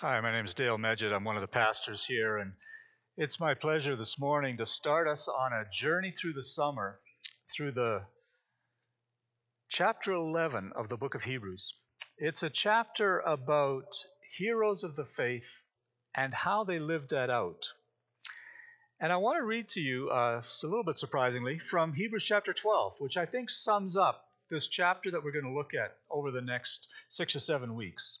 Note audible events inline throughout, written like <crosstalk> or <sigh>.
Hi, my name is Dale Medjed. I'm one of the pastors here, and it's my pleasure this morning to start us on a journey through the summer through the chapter 11 of the book of Hebrews. It's a chapter about heroes of the faith and how they lived that out. And I want to read to you, uh, a little bit surprisingly, from Hebrews chapter 12, which I think sums up this chapter that we're going to look at over the next six or seven weeks.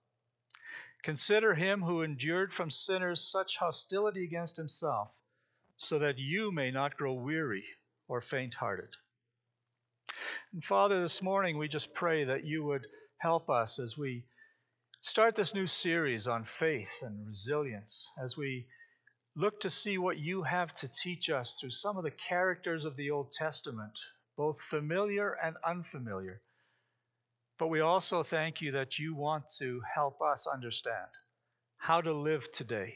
Consider him who endured from sinners such hostility against himself, so that you may not grow weary or faint hearted. And Father, this morning we just pray that you would help us as we start this new series on faith and resilience, as we look to see what you have to teach us through some of the characters of the Old Testament, both familiar and unfamiliar. But we also thank you that you want to help us understand how to live today.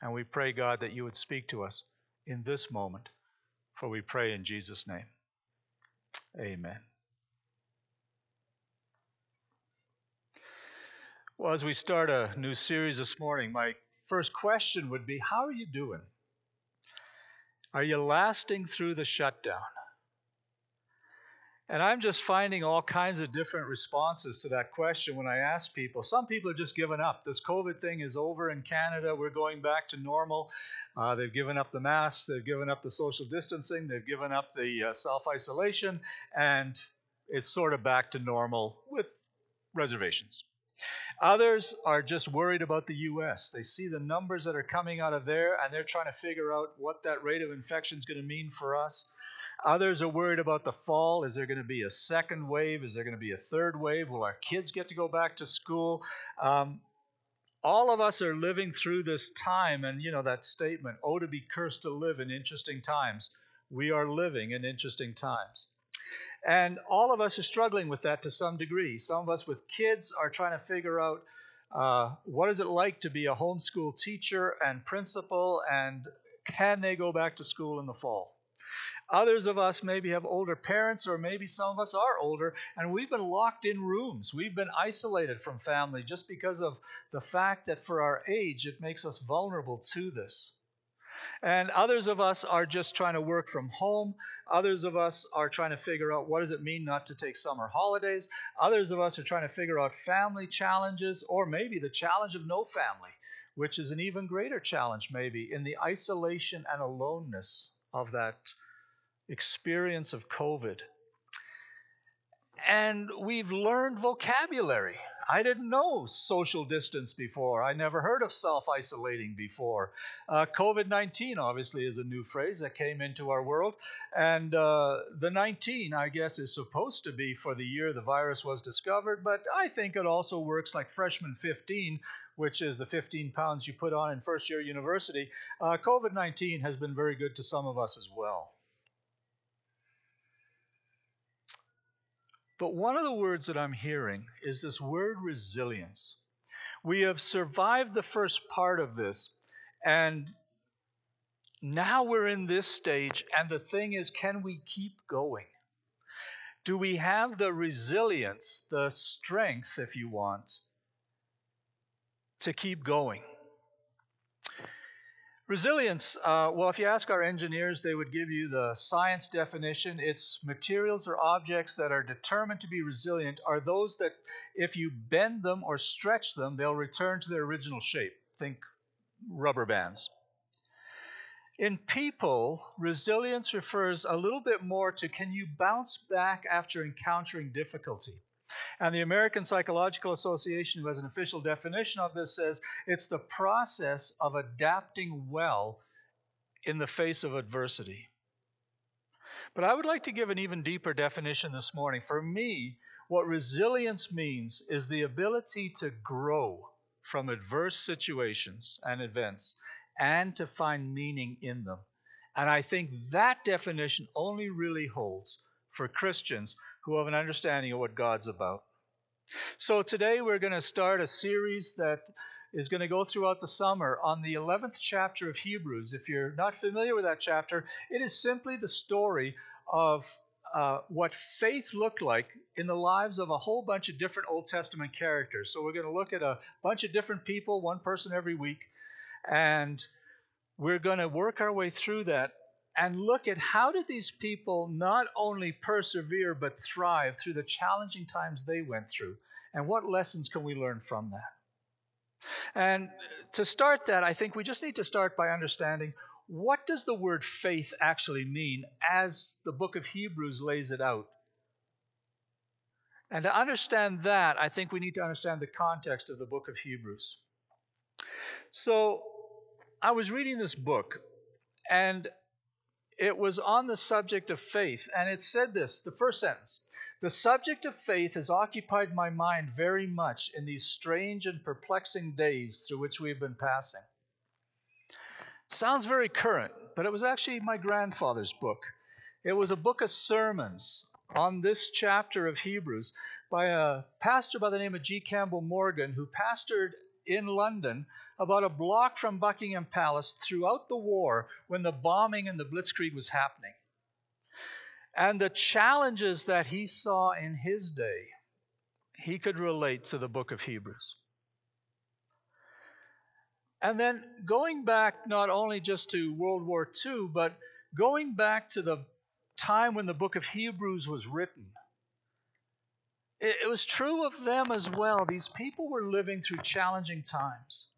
And we pray, God, that you would speak to us in this moment, for we pray in Jesus' name. Amen. Well, as we start a new series this morning, my first question would be How are you doing? Are you lasting through the shutdown? And I'm just finding all kinds of different responses to that question when I ask people. Some people have just given up. This COVID thing is over in Canada. We're going back to normal. Uh, they've given up the masks, they've given up the social distancing, they've given up the uh, self isolation, and it's sort of back to normal with reservations. Others are just worried about the US. They see the numbers that are coming out of there and they're trying to figure out what that rate of infection is going to mean for us. Others are worried about the fall. Is there going to be a second wave? Is there going to be a third wave? Will our kids get to go back to school? Um, all of us are living through this time, and you know that statement, oh, to be cursed to live in interesting times. We are living in interesting times. And all of us are struggling with that to some degree. Some of us with kids are trying to figure out uh, what is it like to be a homeschool teacher and principal, and can they go back to school in the fall? Others of us maybe have older parents, or maybe some of us are older, and we've been locked in rooms. We've been isolated from family just because of the fact that for our age, it makes us vulnerable to this. And others of us are just trying to work from home. Others of us are trying to figure out what does it mean not to take summer holidays. Others of us are trying to figure out family challenges or maybe the challenge of no family, which is an even greater challenge maybe in the isolation and aloneness of that experience of COVID. And we've learned vocabulary. I didn't know social distance before. I never heard of self isolating before. Uh, COVID 19, obviously, is a new phrase that came into our world. And uh, the 19, I guess, is supposed to be for the year the virus was discovered, but I think it also works like freshman 15, which is the 15 pounds you put on in first year university. Uh, COVID 19 has been very good to some of us as well. But one of the words that I'm hearing is this word resilience. We have survived the first part of this, and now we're in this stage, and the thing is, can we keep going? Do we have the resilience, the strength, if you want, to keep going? Resilience, uh, well, if you ask our engineers, they would give you the science definition. It's materials or objects that are determined to be resilient are those that, if you bend them or stretch them, they'll return to their original shape. Think rubber bands. In people, resilience refers a little bit more to can you bounce back after encountering difficulty? And the American Psychological Association, who has an official definition of this, says it's the process of adapting well in the face of adversity. But I would like to give an even deeper definition this morning. For me, what resilience means is the ability to grow from adverse situations and events and to find meaning in them. And I think that definition only really holds for Christians who have an understanding of what God's about. So today we're going to start a series that is going to go throughout the summer on the 11th chapter of Hebrews. If you're not familiar with that chapter, it is simply the story of uh, what faith looked like in the lives of a whole bunch of different Old Testament characters. So we're going to look at a bunch of different people, one person every week, and we're going to work our way through that and look at how did these people not only persevere but thrive through the challenging times they went through? And what lessons can we learn from that? And to start that i think we just need to start by understanding what does the word faith actually mean as the book of hebrews lays it out? And to understand that i think we need to understand the context of the book of hebrews. So i was reading this book and it was on the subject of faith, and it said this the first sentence The subject of faith has occupied my mind very much in these strange and perplexing days through which we've been passing. sounds very current, but it was actually my grandfather's book. It was a book of sermons on this chapter of Hebrews by a pastor by the name of G. Campbell Morgan, who pastored in London, about a block from Buckingham Palace throughout the war when the bombing and the blitzkrieg was happening. And the challenges that he saw in his day, he could relate to the book of Hebrews. And then going back not only just to World War II, but going back to the time when the book of Hebrews was written it, it was true of them as well. These people were living through challenging times.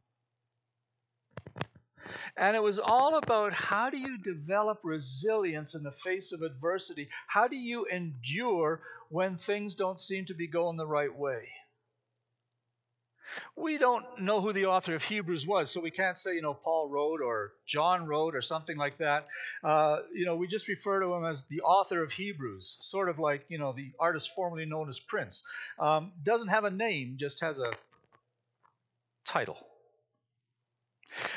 And it was all about how do you develop resilience in the face of adversity? How do you endure when things don't seem to be going the right way? We don't know who the author of Hebrews was, so we can't say, you know, Paul wrote or John wrote or something like that. Uh, you know, we just refer to him as the author of Hebrews, sort of like, you know, the artist formerly known as Prince. Um, doesn't have a name, just has a title.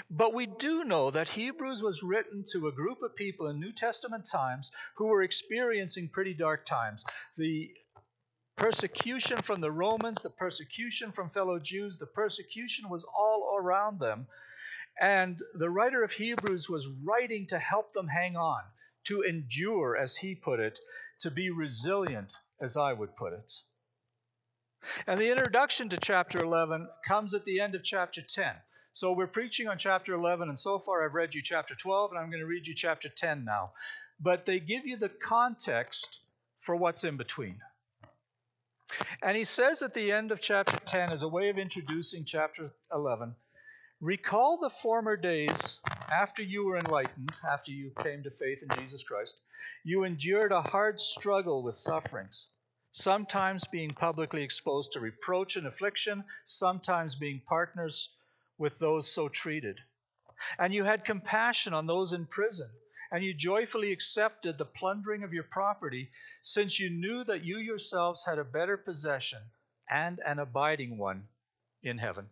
But we do know that Hebrews was written to a group of people in New Testament times who were experiencing pretty dark times. The persecution from the Romans, the persecution from fellow Jews, the persecution was all around them. And the writer of Hebrews was writing to help them hang on, to endure, as he put it, to be resilient, as I would put it. And the introduction to chapter 11 comes at the end of chapter 10. So we're preaching on chapter 11, and so far I've read you chapter 12, and I'm going to read you chapter 10 now. But they give you the context for what's in between. And he says at the end of chapter 10, as a way of introducing chapter 11, recall the former days after you were enlightened, after you came to faith in Jesus Christ. You endured a hard struggle with sufferings, sometimes being publicly exposed to reproach and affliction, sometimes being partners with those so treated. And you had compassion on those in prison and you joyfully accepted the plundering of your property, since you knew that you yourselves had a better possession and an abiding one in heaven.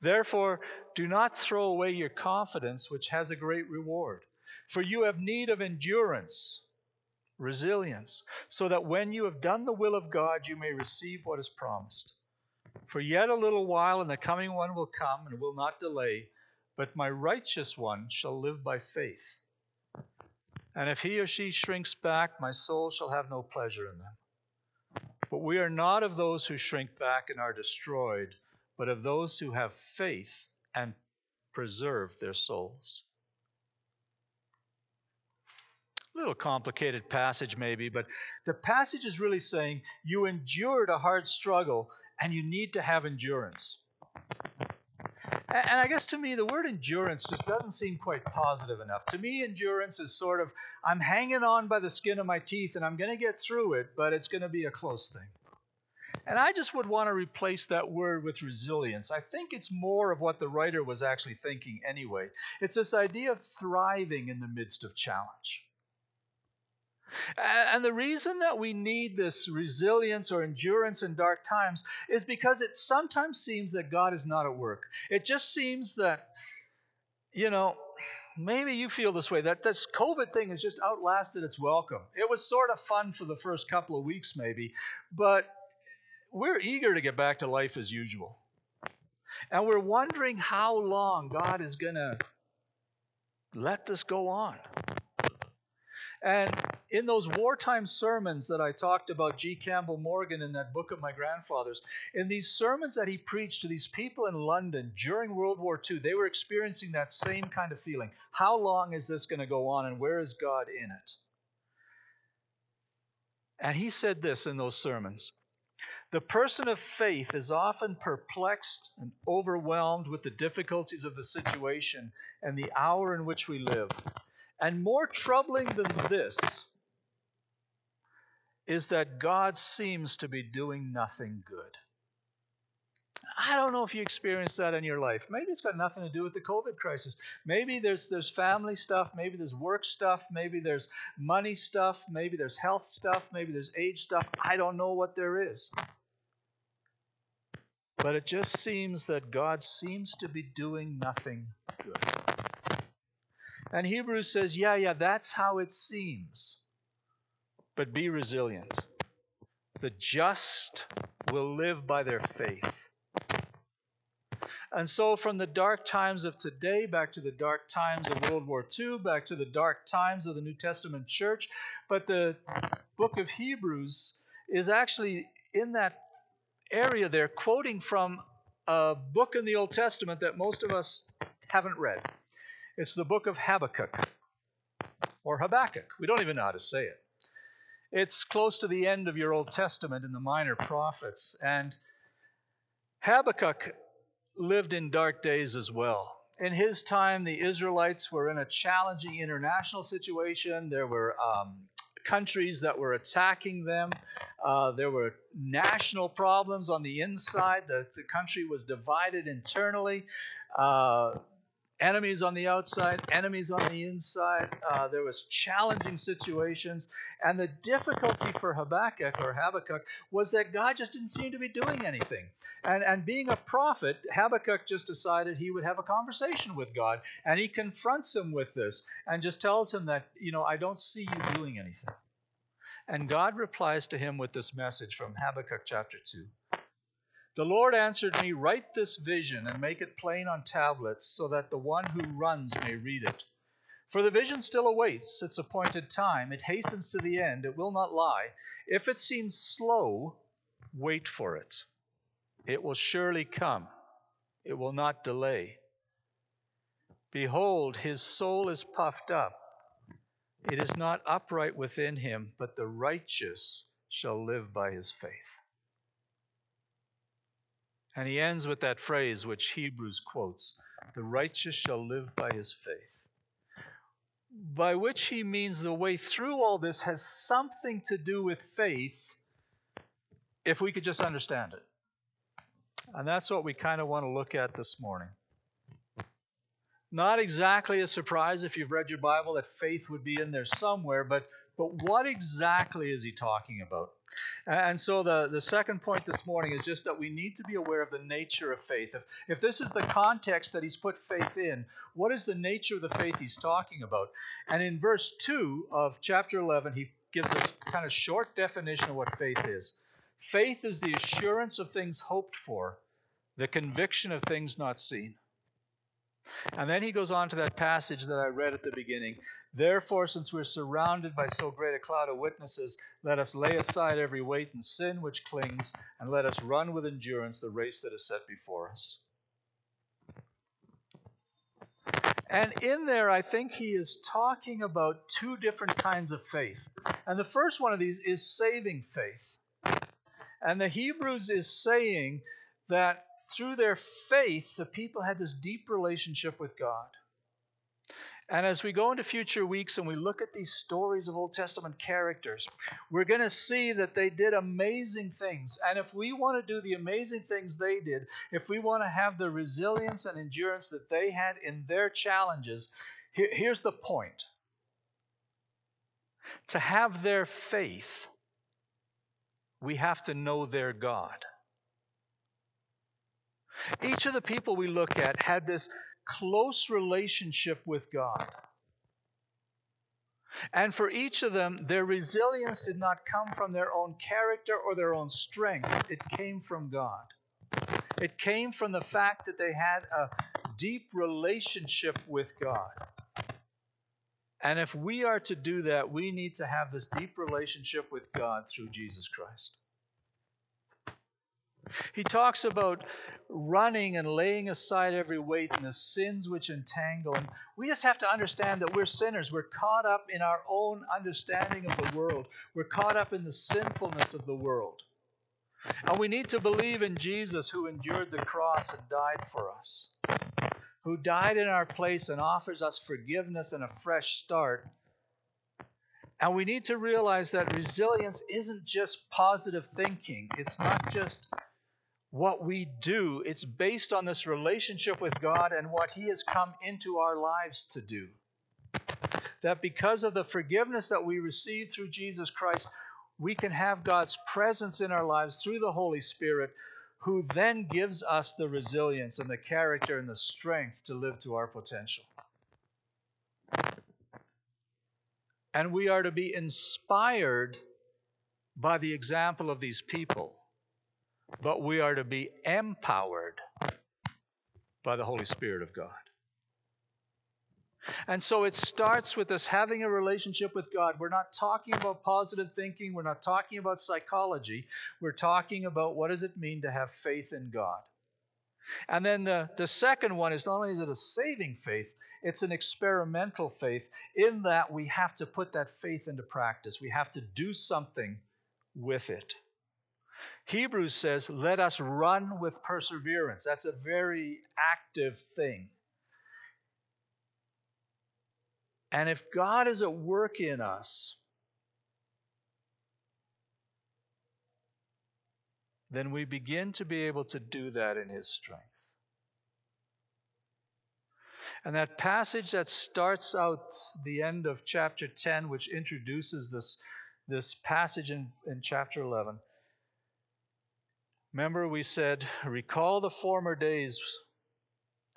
Therefore, do not throw away your confidence, which has a great reward, for you have need of endurance, resilience, so that when you have done the will of God, you may receive what is promised. For yet a little while, and the coming one will come and will not delay, but my righteous one shall live by faith. And if he or she shrinks back, my soul shall have no pleasure in them. But we are not of those who shrink back and are destroyed, but of those who have faith and preserve their souls. A little complicated passage, maybe, but the passage is really saying you endured a hard struggle and you need to have endurance. And I guess to me, the word endurance just doesn't seem quite positive enough. To me, endurance is sort of I'm hanging on by the skin of my teeth and I'm going to get through it, but it's going to be a close thing. And I just would want to replace that word with resilience. I think it's more of what the writer was actually thinking anyway. It's this idea of thriving in the midst of challenge. And the reason that we need this resilience or endurance in dark times is because it sometimes seems that God is not at work. It just seems that, you know, maybe you feel this way that this COVID thing has just outlasted its welcome. It was sort of fun for the first couple of weeks, maybe, but we're eager to get back to life as usual. And we're wondering how long God is going to let this go on. And in those wartime sermons that I talked about, G. Campbell Morgan in that book of my grandfather's, in these sermons that he preached to these people in London during World War II, they were experiencing that same kind of feeling. How long is this going to go on, and where is God in it? And he said this in those sermons The person of faith is often perplexed and overwhelmed with the difficulties of the situation and the hour in which we live. And more troubling than this is that God seems to be doing nothing good. I don't know if you experienced that in your life. Maybe it's got nothing to do with the COVID crisis. Maybe there's there's family stuff, maybe there's work stuff, maybe there's money stuff, maybe there's health stuff, maybe there's age stuff. I don't know what there is. But it just seems that God seems to be doing nothing good. And Hebrews says, yeah, yeah, that's how it seems. But be resilient. The just will live by their faith. And so, from the dark times of today back to the dark times of World War II, back to the dark times of the New Testament church, but the book of Hebrews is actually in that area there, quoting from a book in the Old Testament that most of us haven't read. It's the book of Habakkuk or Habakkuk. We don't even know how to say it. It's close to the end of your Old Testament in the minor prophets. And Habakkuk lived in dark days as well. In his time, the Israelites were in a challenging international situation. There were um, countries that were attacking them. Uh, there were national problems on the inside. The, the country was divided internally. Uh, enemies on the outside, enemies on the inside. Uh, there was challenging situations, and the difficulty for Habakkuk or Habakkuk was that God just didn't seem to be doing anything. And and being a prophet, Habakkuk just decided he would have a conversation with God, and he confronts him with this and just tells him that you know I don't see you doing anything. And God replies to him with this message from Habakkuk chapter 2. The Lord answered me, Write this vision and make it plain on tablets, so that the one who runs may read it. For the vision still awaits its appointed time. It hastens to the end, it will not lie. If it seems slow, wait for it. It will surely come, it will not delay. Behold, his soul is puffed up. It is not upright within him, but the righteous shall live by his faith. And he ends with that phrase which Hebrews quotes the righteous shall live by his faith. By which he means the way through all this has something to do with faith if we could just understand it. And that's what we kind of want to look at this morning. Not exactly a surprise if you've read your Bible that faith would be in there somewhere, but but what exactly is he talking about? And so the, the second point this morning is just that we need to be aware of the nature of faith. If, if this is the context that he's put faith in, what is the nature of the faith he's talking about? And in verse 2 of chapter 11, he gives us kind of short definition of what faith is. Faith is the assurance of things hoped for, the conviction of things not seen. And then he goes on to that passage that I read at the beginning. Therefore, since we're surrounded by so great a cloud of witnesses, let us lay aside every weight and sin which clings, and let us run with endurance the race that is set before us. And in there, I think he is talking about two different kinds of faith. And the first one of these is saving faith. And the Hebrews is saying that through their faith, the people had this deep relationship with God. And as we go into future weeks and we look at these stories of Old Testament characters, we're going to see that they did amazing things. And if we want to do the amazing things they did, if we want to have the resilience and endurance that they had in their challenges, here's the point To have their faith, we have to know their God. Each of the people we look at had this close relationship with God. And for each of them, their resilience did not come from their own character or their own strength, it came from God. It came from the fact that they had a deep relationship with God. And if we are to do that, we need to have this deep relationship with God through Jesus Christ. He talks about running and laying aside every weight and the sins which entangle. And we just have to understand that we're sinners. We're caught up in our own understanding of the world, we're caught up in the sinfulness of the world. And we need to believe in Jesus who endured the cross and died for us, who died in our place and offers us forgiveness and a fresh start. And we need to realize that resilience isn't just positive thinking. It's not just what we do, it's based on this relationship with God and what He has come into our lives to do. That because of the forgiveness that we receive through Jesus Christ, we can have God's presence in our lives through the Holy Spirit, who then gives us the resilience and the character and the strength to live to our potential. And we are to be inspired by the example of these people but we are to be empowered by the Holy Spirit of God. And so it starts with us having a relationship with God. We're not talking about positive thinking, we're not talking about psychology. We're talking about what does it mean to have faith in God. And then the, the second one is not only is it a saving faith, it's an experimental faith in that we have to put that faith into practice. We have to do something with it. Hebrews says, let us run with perseverance. That's a very active thing. And if God is at work in us, then we begin to be able to do that in His strength. And that passage that starts out the end of chapter 10, which introduces this, this passage in, in chapter 11, Remember, we said, recall the former days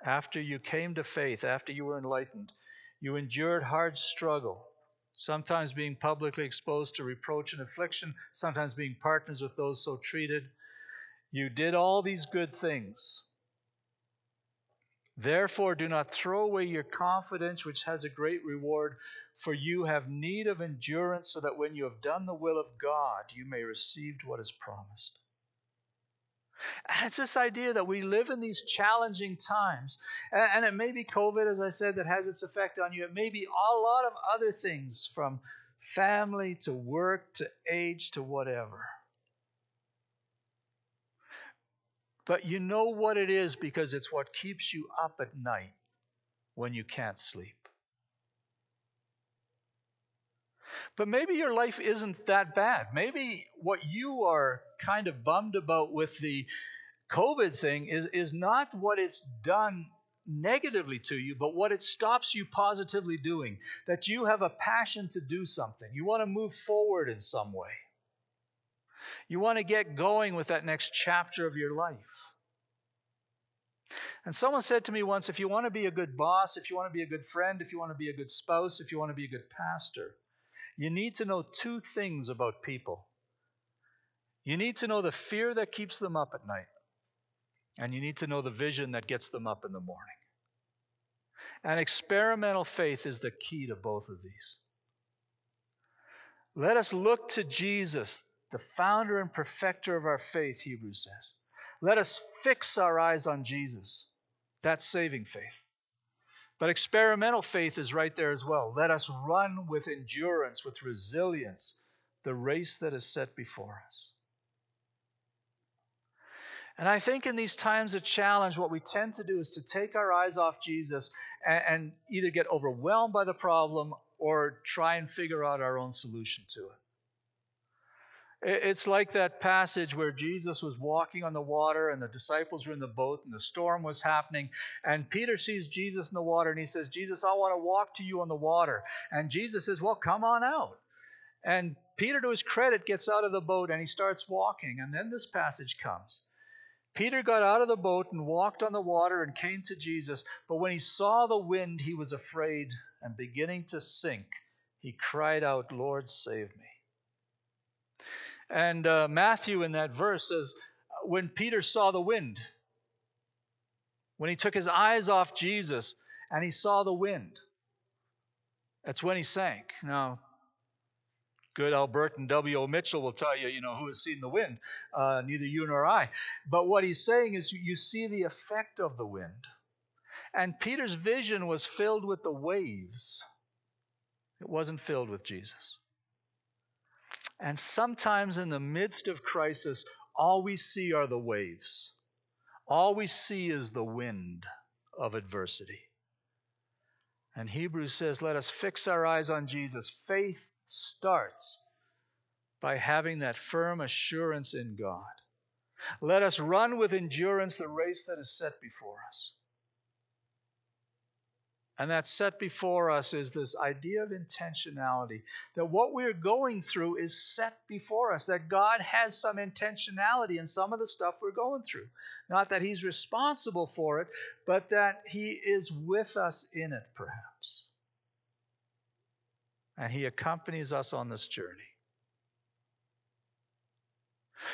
after you came to faith, after you were enlightened. You endured hard struggle, sometimes being publicly exposed to reproach and affliction, sometimes being partners with those so treated. You did all these good things. Therefore, do not throw away your confidence, which has a great reward, for you have need of endurance, so that when you have done the will of God, you may receive what is promised. And it's this idea that we live in these challenging times. And, it may be COVID, as I said, that has its effect on you. It may be a lot of other things from family to work to age to whatever. But you know what it is because it's what keeps you up at night when you can't sleep. But maybe your life isn't that bad. Maybe what you are kind of bummed about with the COVID thing is, is not what it's done negatively to you, but what it stops you positively doing. That you have a passion to do something. You want to move forward in some way. You want to get going with that next chapter of your life. And someone said to me once if you want to be a good boss, if you want to be a good friend, if you want to be a good spouse, if you want to be a good pastor, you need to know two things about people. You need to know the fear that keeps them up at night, and you need to know the vision that gets them up in the morning. And experimental faith is the key to both of these. Let us look to Jesus, the founder and perfecter of our faith, Hebrews says. Let us fix our eyes on Jesus. That's saving faith. But experimental faith is right there as well. Let us run with endurance, with resilience, the race that is set before us. And I think in these times of challenge, what we tend to do is to take our eyes off Jesus and, and either get overwhelmed by the problem or try and figure out our own solution to it. It's like that passage where Jesus was walking on the water and the disciples were in the boat and the storm was happening. And Peter sees Jesus in the water and he says, Jesus, I want to walk to you on the water. And Jesus says, Well, come on out. And Peter, to his credit, gets out of the boat and he starts walking. And then this passage comes. Peter got out of the boat and walked on the water and came to Jesus. But when he saw the wind, he was afraid and beginning to sink, he cried out, Lord, save me. And uh, Matthew in that verse says, when Peter saw the wind, when he took his eyes off Jesus and he saw the wind, that's when he sank. Now, good Albertan W.O. Mitchell will tell you, you know, who has seen the wind? Uh, neither you nor I. But what he's saying is you see the effect of the wind. And Peter's vision was filled with the waves, it wasn't filled with Jesus. And sometimes in the midst of crisis, all we see are the waves. All we see is the wind of adversity. And Hebrews says, let us fix our eyes on Jesus. Faith starts by having that firm assurance in God. Let us run with endurance the race that is set before us. And that's set before us is this idea of intentionality that what we're going through is set before us, that God has some intentionality in some of the stuff we're going through. Not that He's responsible for it, but that He is with us in it, perhaps. And He accompanies us on this journey.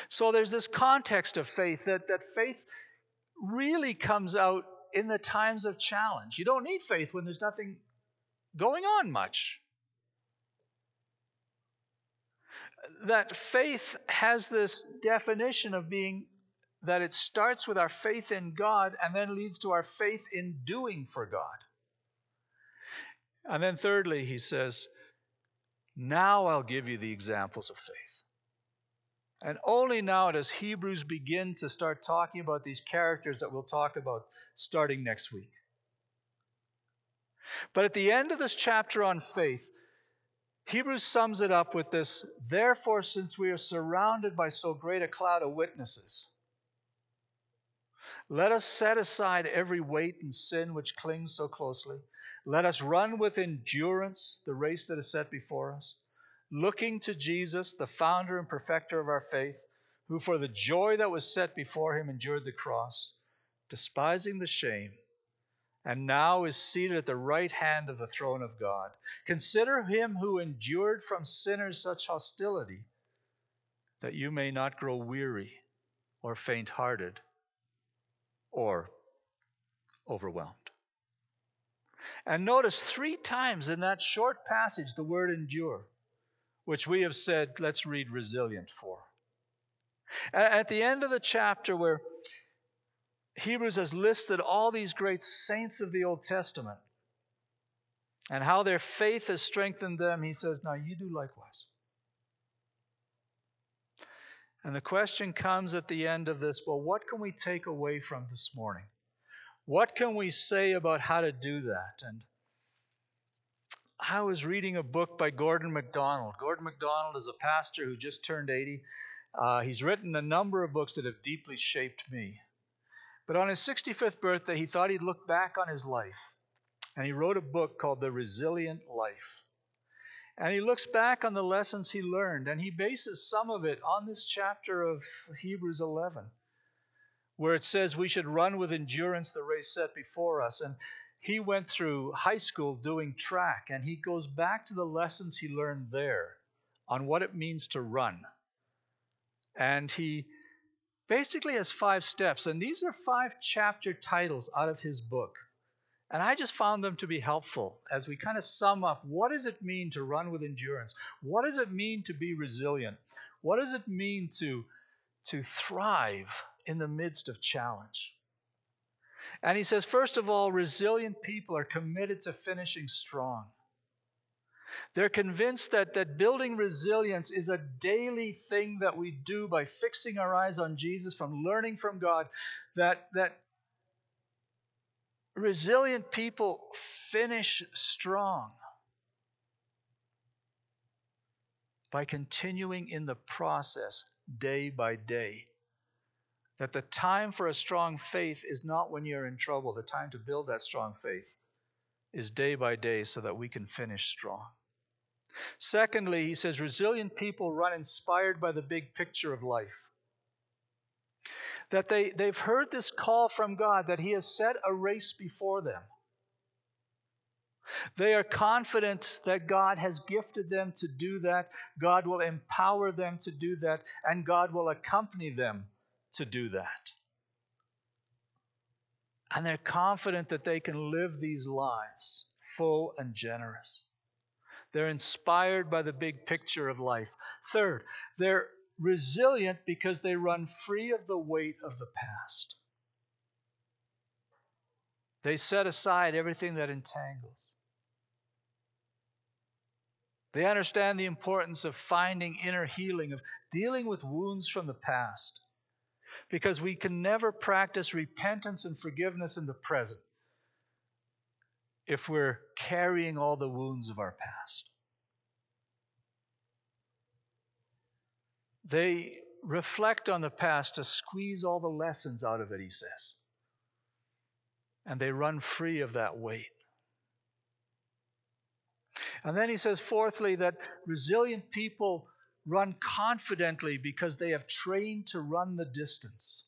So there's this context of faith that, that faith really comes out in the times of challenge. You don't need faith when there's nothing going on much. That faith has this definition of being that it starts with our faith in God and then leads to our faith in doing for God. And then, thirdly, he says, Now I'll give you the examples of faith. And only now does Hebrews begin to start talking about these characters that we'll talk about starting next week. But at the end of this chapter on faith, Hebrews sums it up with this Therefore, since we are surrounded by so great a cloud of witnesses, let us set aside every weight and sin which clings so closely. Let us run with endurance the race that is set before us looking to Jesus, the founder and perfecter of our faith, who for the joy that was set before him endured the cross, despising the shame, and now is seated at the right hand of the throne of God. Consider him who endured from sinners such hostility, that you may not grow weary or faint hearted or overwhelmed. And notice three times in that short passage the word endure which we have said, let's read resilient for. At the end of the chapter, where Hebrews has listed all these great saints of the Old Testament and how their faith has strengthened them, he says, Now you do likewise. And the question comes at the end of this well, what can we take away from this morning? What can we say about how to do that? And I was reading a book by Gordon MacDonald. Gordon MacDonald is a pastor who just turned 80. Uh, he's written a number of books that have deeply shaped me. But on his 65th birthday, he thought he'd look back on his life. And he wrote a book called The Resilient Life. And he looks back on the lessons he learned, and he bases some of it on this chapter of Hebrews 11, where it says we should run with endurance the race set before us. And he went through high school doing track, and he goes back to the lessons he learned there on what it means to run. And he basically has five steps, and these are five chapter titles out of his book. And I just found them to be helpful as we kind of sum up what does it mean to run with endurance? What does it mean to be resilient? What does it mean to, to thrive in the midst of challenge? And he says, first of all, resilient people are committed to finishing strong. They're convinced that, that building resilience is a daily thing that we do by fixing our eyes on Jesus, from learning from God, that, that resilient people finish strong by continuing in the process day by day. That the time for a strong faith is not when you're in trouble. The time to build that strong faith is day by day so that we can finish strong. Secondly, he says resilient people run inspired by the big picture of life. That they, they've heard this call from God that He has set a race before them. They are confident that God has gifted them to do that, God will empower them to do that, and God will accompany them to do that. And they're confident that they can live these lives full and generous. They're inspired by the big picture of life. Third, they're resilient because they run free of the weight of the past. They set aside everything that entangles. They understand the importance of finding inner healing, of dealing with wounds from the past because we can never practice repentance and forgiveness in the present if we're carrying all the wounds of our past. They reflect on the past to squeeze all the lessons out of it, he says. And they run free of that weight. And then he says, fourthly, that resilient people run confidently because they have trained to run the distance.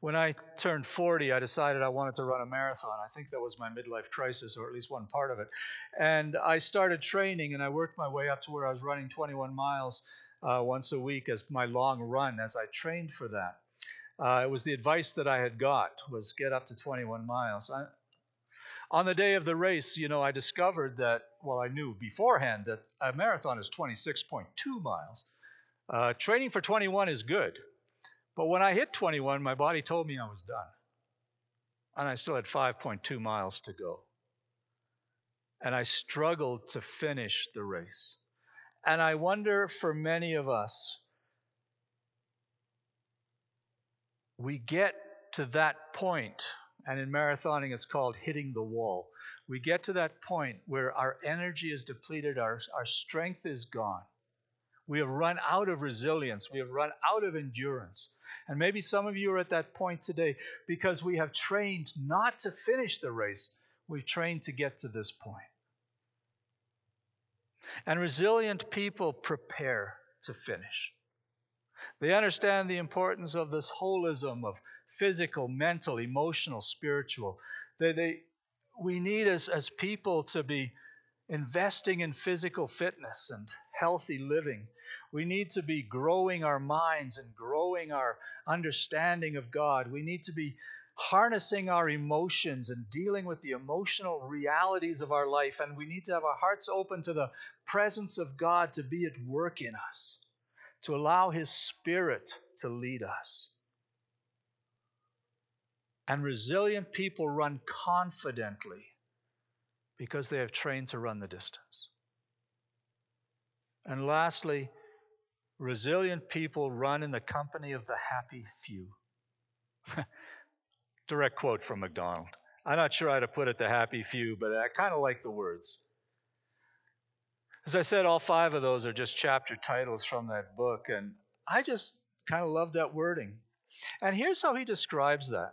When I turned 40, I decided I wanted to run a marathon. I think that was my midlife crisis, or at least one part of it. And I started training, and I worked my way up to where I was running 21 miles uh, once a week as my long run as I trained for that. Uh, it was the advice that I had got was get up to 21 miles. I, on the day of the race, you know, I discovered that, well, I knew beforehand that a marathon is 26.2 miles. Uh, training for 21 is good. But when I hit 21, my body told me I was done. And I still had 5.2 miles to go. And I struggled to finish the race. And I wonder for many of us, we get to that point and in marathoning, it's called hitting the wall. We get to that point where our energy is depleted, our, our strength is gone. We have run out of resilience. We have run out of endurance. And maybe some of you are at that point today because we have trained not to finish the race, we've trained to get to this point. And resilient people prepare to finish. They understand the importance of this holism of physical, mental, emotional, spiritual. They, they, we need as, as people to be investing in physical fitness and healthy living. We need to be growing our minds and growing our understanding of God. We need to be harnessing our emotions and dealing with the emotional realities of our life. And we need to have our hearts open to the presence of God to be at work in us, to allow His Spirit to lead us. And resilient people run confidently because they have trained to run the distance. And lastly, resilient people run in the company of the happy few. <laughs> Direct quote from MacDonald. I'm not sure how to put it, the happy few, but I kind of like the words. As I said, all five of those are just chapter titles from that book, and I just kind of love that wording. And here's how he describes that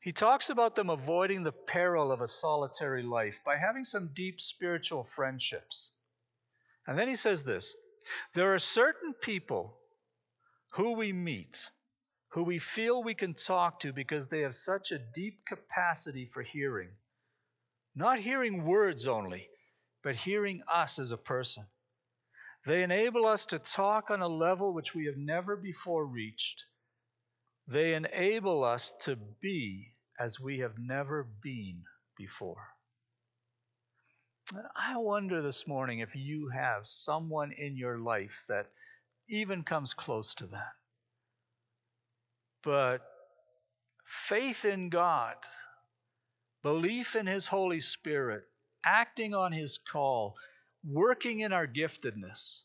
he talks about them avoiding the peril of a solitary life by having some deep spiritual friendships. And then he says this there are certain people who we meet, who we feel we can talk to because they have such a deep capacity for hearing. Not hearing words only, but hearing us as a person. They enable us to talk on a level which we have never before reached. They enable us to be as we have never been before. I wonder this morning if you have someone in your life that even comes close to that. But faith in God, belief in His Holy Spirit, acting on His call, working in our giftedness,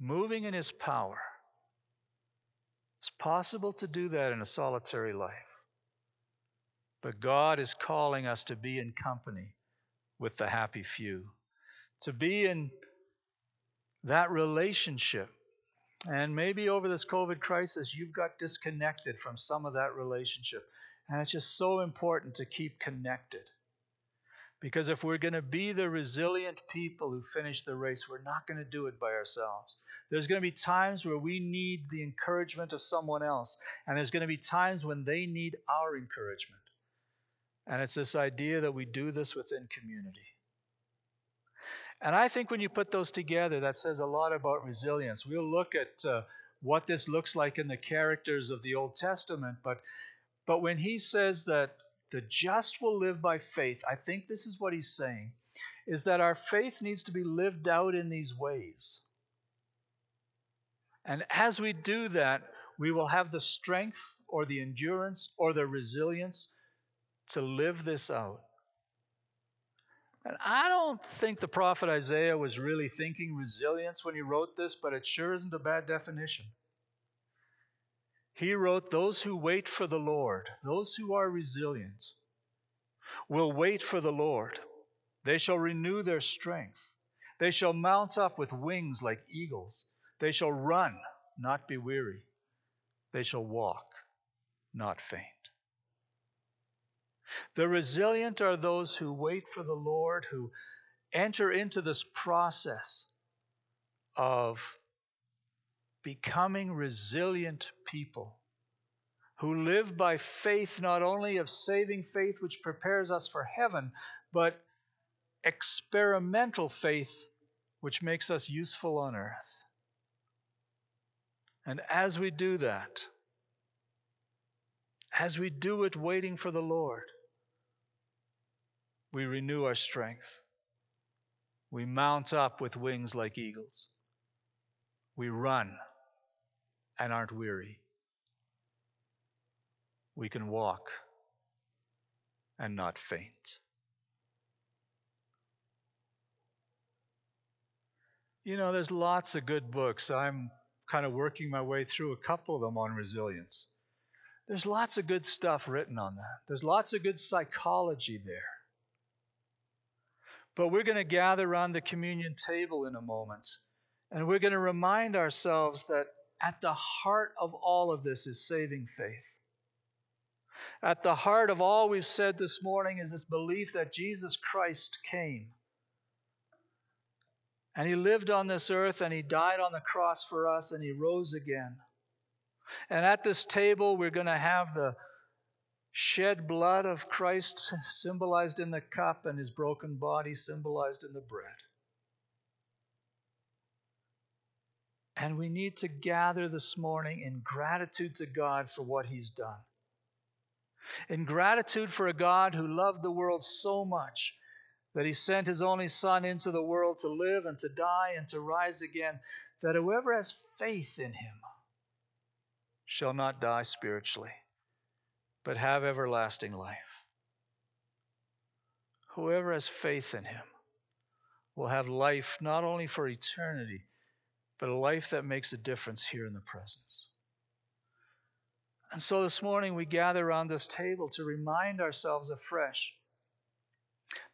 moving in His power. It's possible to do that in a solitary life. But God is calling us to be in company with the happy few, to be in that relationship. And maybe over this COVID crisis, you've got disconnected from some of that relationship. And it's just so important to keep connected, Because if we're going to be the resilient people who finish the race, we're not going to do it by ourselves. There's going to be times where we need the encouragement of someone else, and there's going to be times when they need our encouragement. And it's this idea that we do this within community. And I think when you put those together, that says a lot about resilience. We'll look at uh, what this looks like in the characters of the Old Testament, but but when he says that the just will live by faith, I think this is what he's saying is that our faith needs to be lived out in these ways. And as we do that, we will have the strength or the endurance or the resilience to live this out. And I don't think the prophet Isaiah was really thinking resilience when he wrote this, but it sure isn't a bad definition. He wrote, Those who wait for the Lord, those who are resilient, will wait for the Lord. They shall renew their strength. They shall mount up with wings like eagles. They shall run, not be weary. They shall walk, not faint. The resilient are those who wait for the Lord, who enter into this process of becoming resilient people who live by faith, not only of saving faith, which prepares us for heaven, but experimental faith, which makes us useful on earth. And as we do that, as we do it waiting for the Lord, we renew our strength. We mount up with wings like eagles. We run and aren't weary. We can walk and not faint. You know, there's lots of good books. I'm kind of working my way through a couple of them on resilience. There's lots of good stuff written on that. There's lots of good psychology there. But we're going to gather around the communion table in a moment, and we're going to remind ourselves that at the heart of all of this is saving faith. At the heart of all we've said this morning is this belief that Jesus Christ came. And he lived on this earth and he died on the cross for us and he rose again. And at this table, we're going to have the shed blood of Christ symbolized in the cup and his broken body symbolized in the bread. And we need to gather this morning in gratitude to God for what he's done. In gratitude for a God who loved the world so much that he sent his only Son into the world to live and to die and to rise again, that whoever has faith in him shall not die spiritually but have everlasting life. Whoever has faith in him will have life not only for eternity, but a life that makes a difference here in the presence. And so this morning we gather around this table to remind ourselves afresh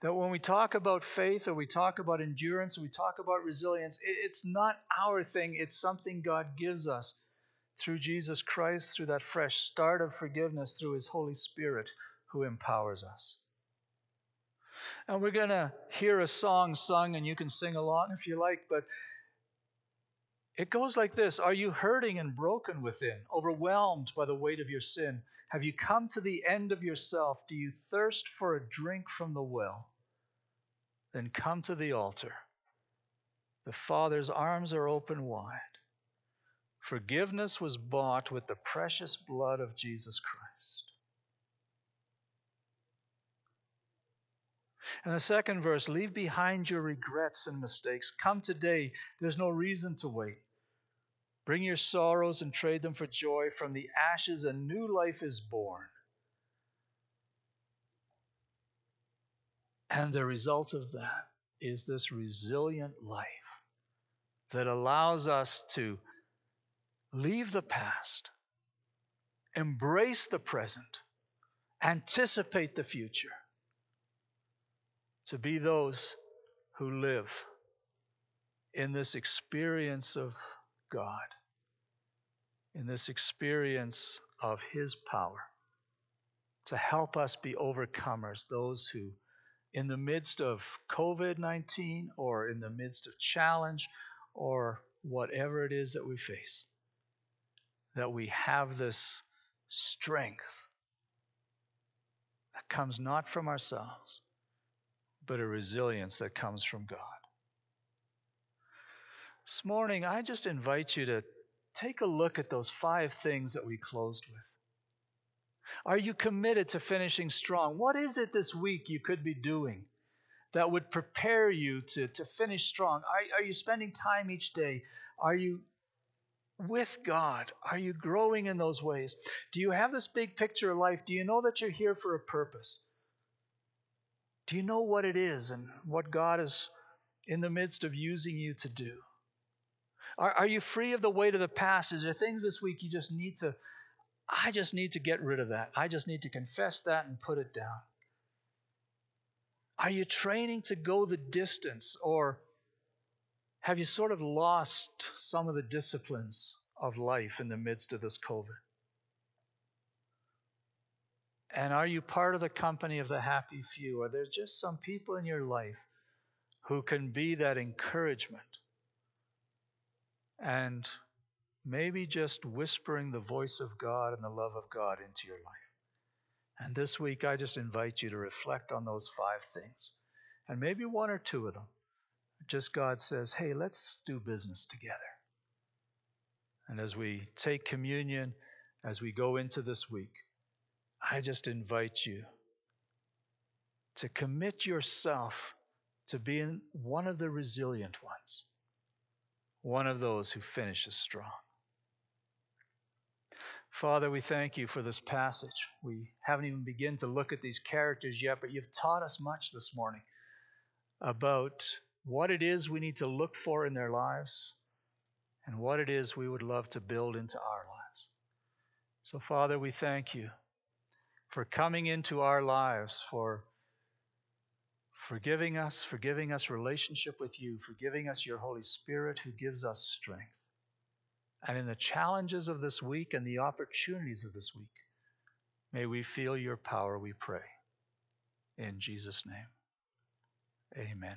that when we talk about faith or we talk about endurance or we talk about resilience, it's not our thing, it's something God gives us through Jesus Christ, through that fresh start of forgiveness, through His Holy Spirit who empowers us. And we're going to hear a song sung, and you can sing along if you like, but it goes like this Are you hurting and broken within, overwhelmed by the weight of your sin? Have you come to the end of yourself? Do you thirst for a drink from the well? Then come to the altar. The Father's arms are open wide. Forgiveness was bought with the precious blood of Jesus Christ. And the second verse leave behind your regrets and mistakes. Come today, there's no reason to wait. Bring your sorrows and trade them for joy. From the ashes, a new life is born. And the result of that is this resilient life that allows us to Leave the past, embrace the present, anticipate the future. To be those who live in this experience of God, in this experience of His power, to help us be overcomers, those who in the midst of COVID 19 or in the midst of challenge or whatever it is that we face, that we have this strength that comes not from ourselves, but a resilience that comes from God. This morning, I just invite you to take a look at those five things that we closed with. Are you committed to finishing strong? What is it this week you could be doing that would prepare you to, to finish strong? Are, are you spending time each day? Are you with God? Are you growing in those ways? Do you have this big picture of life? Do you know that you're here for a purpose? Do you know what it is and what God is in the midst of using you to do? Are, are you free of the weight of the past? Is there things this week you just need to, I just need to get rid of that. I just need to confess that and put it down. Are you training to go the distance or have you sort of lost some of the disciplines of life in the midst of this COVID? And are you part of the company of the happy few? Are there just some people in your life who can be that encouragement and maybe just whispering the voice of God and the love of God into your life. And this week, I just invite you to reflect on those five things. And maybe one or two of them. Just God says, hey, let's do business together. And as we take communion, as we go into this week, I just invite you to commit yourself to being one of the resilient ones one of those who finishes strong. Father, we thank you for this passage. We haven't even begun to look at these characters yet, but you've taught us much this morning about what it is we need to look for in their lives and what it is we would love to build into our lives. So, Father, we thank you for coming into our lives, for forgiving us, forgiving us relationship with you, forgiving us your Holy Spirit who gives us strength. And in the challenges of this week and the opportunities of this week, may we feel your power, we pray. In Jesus' name, amen.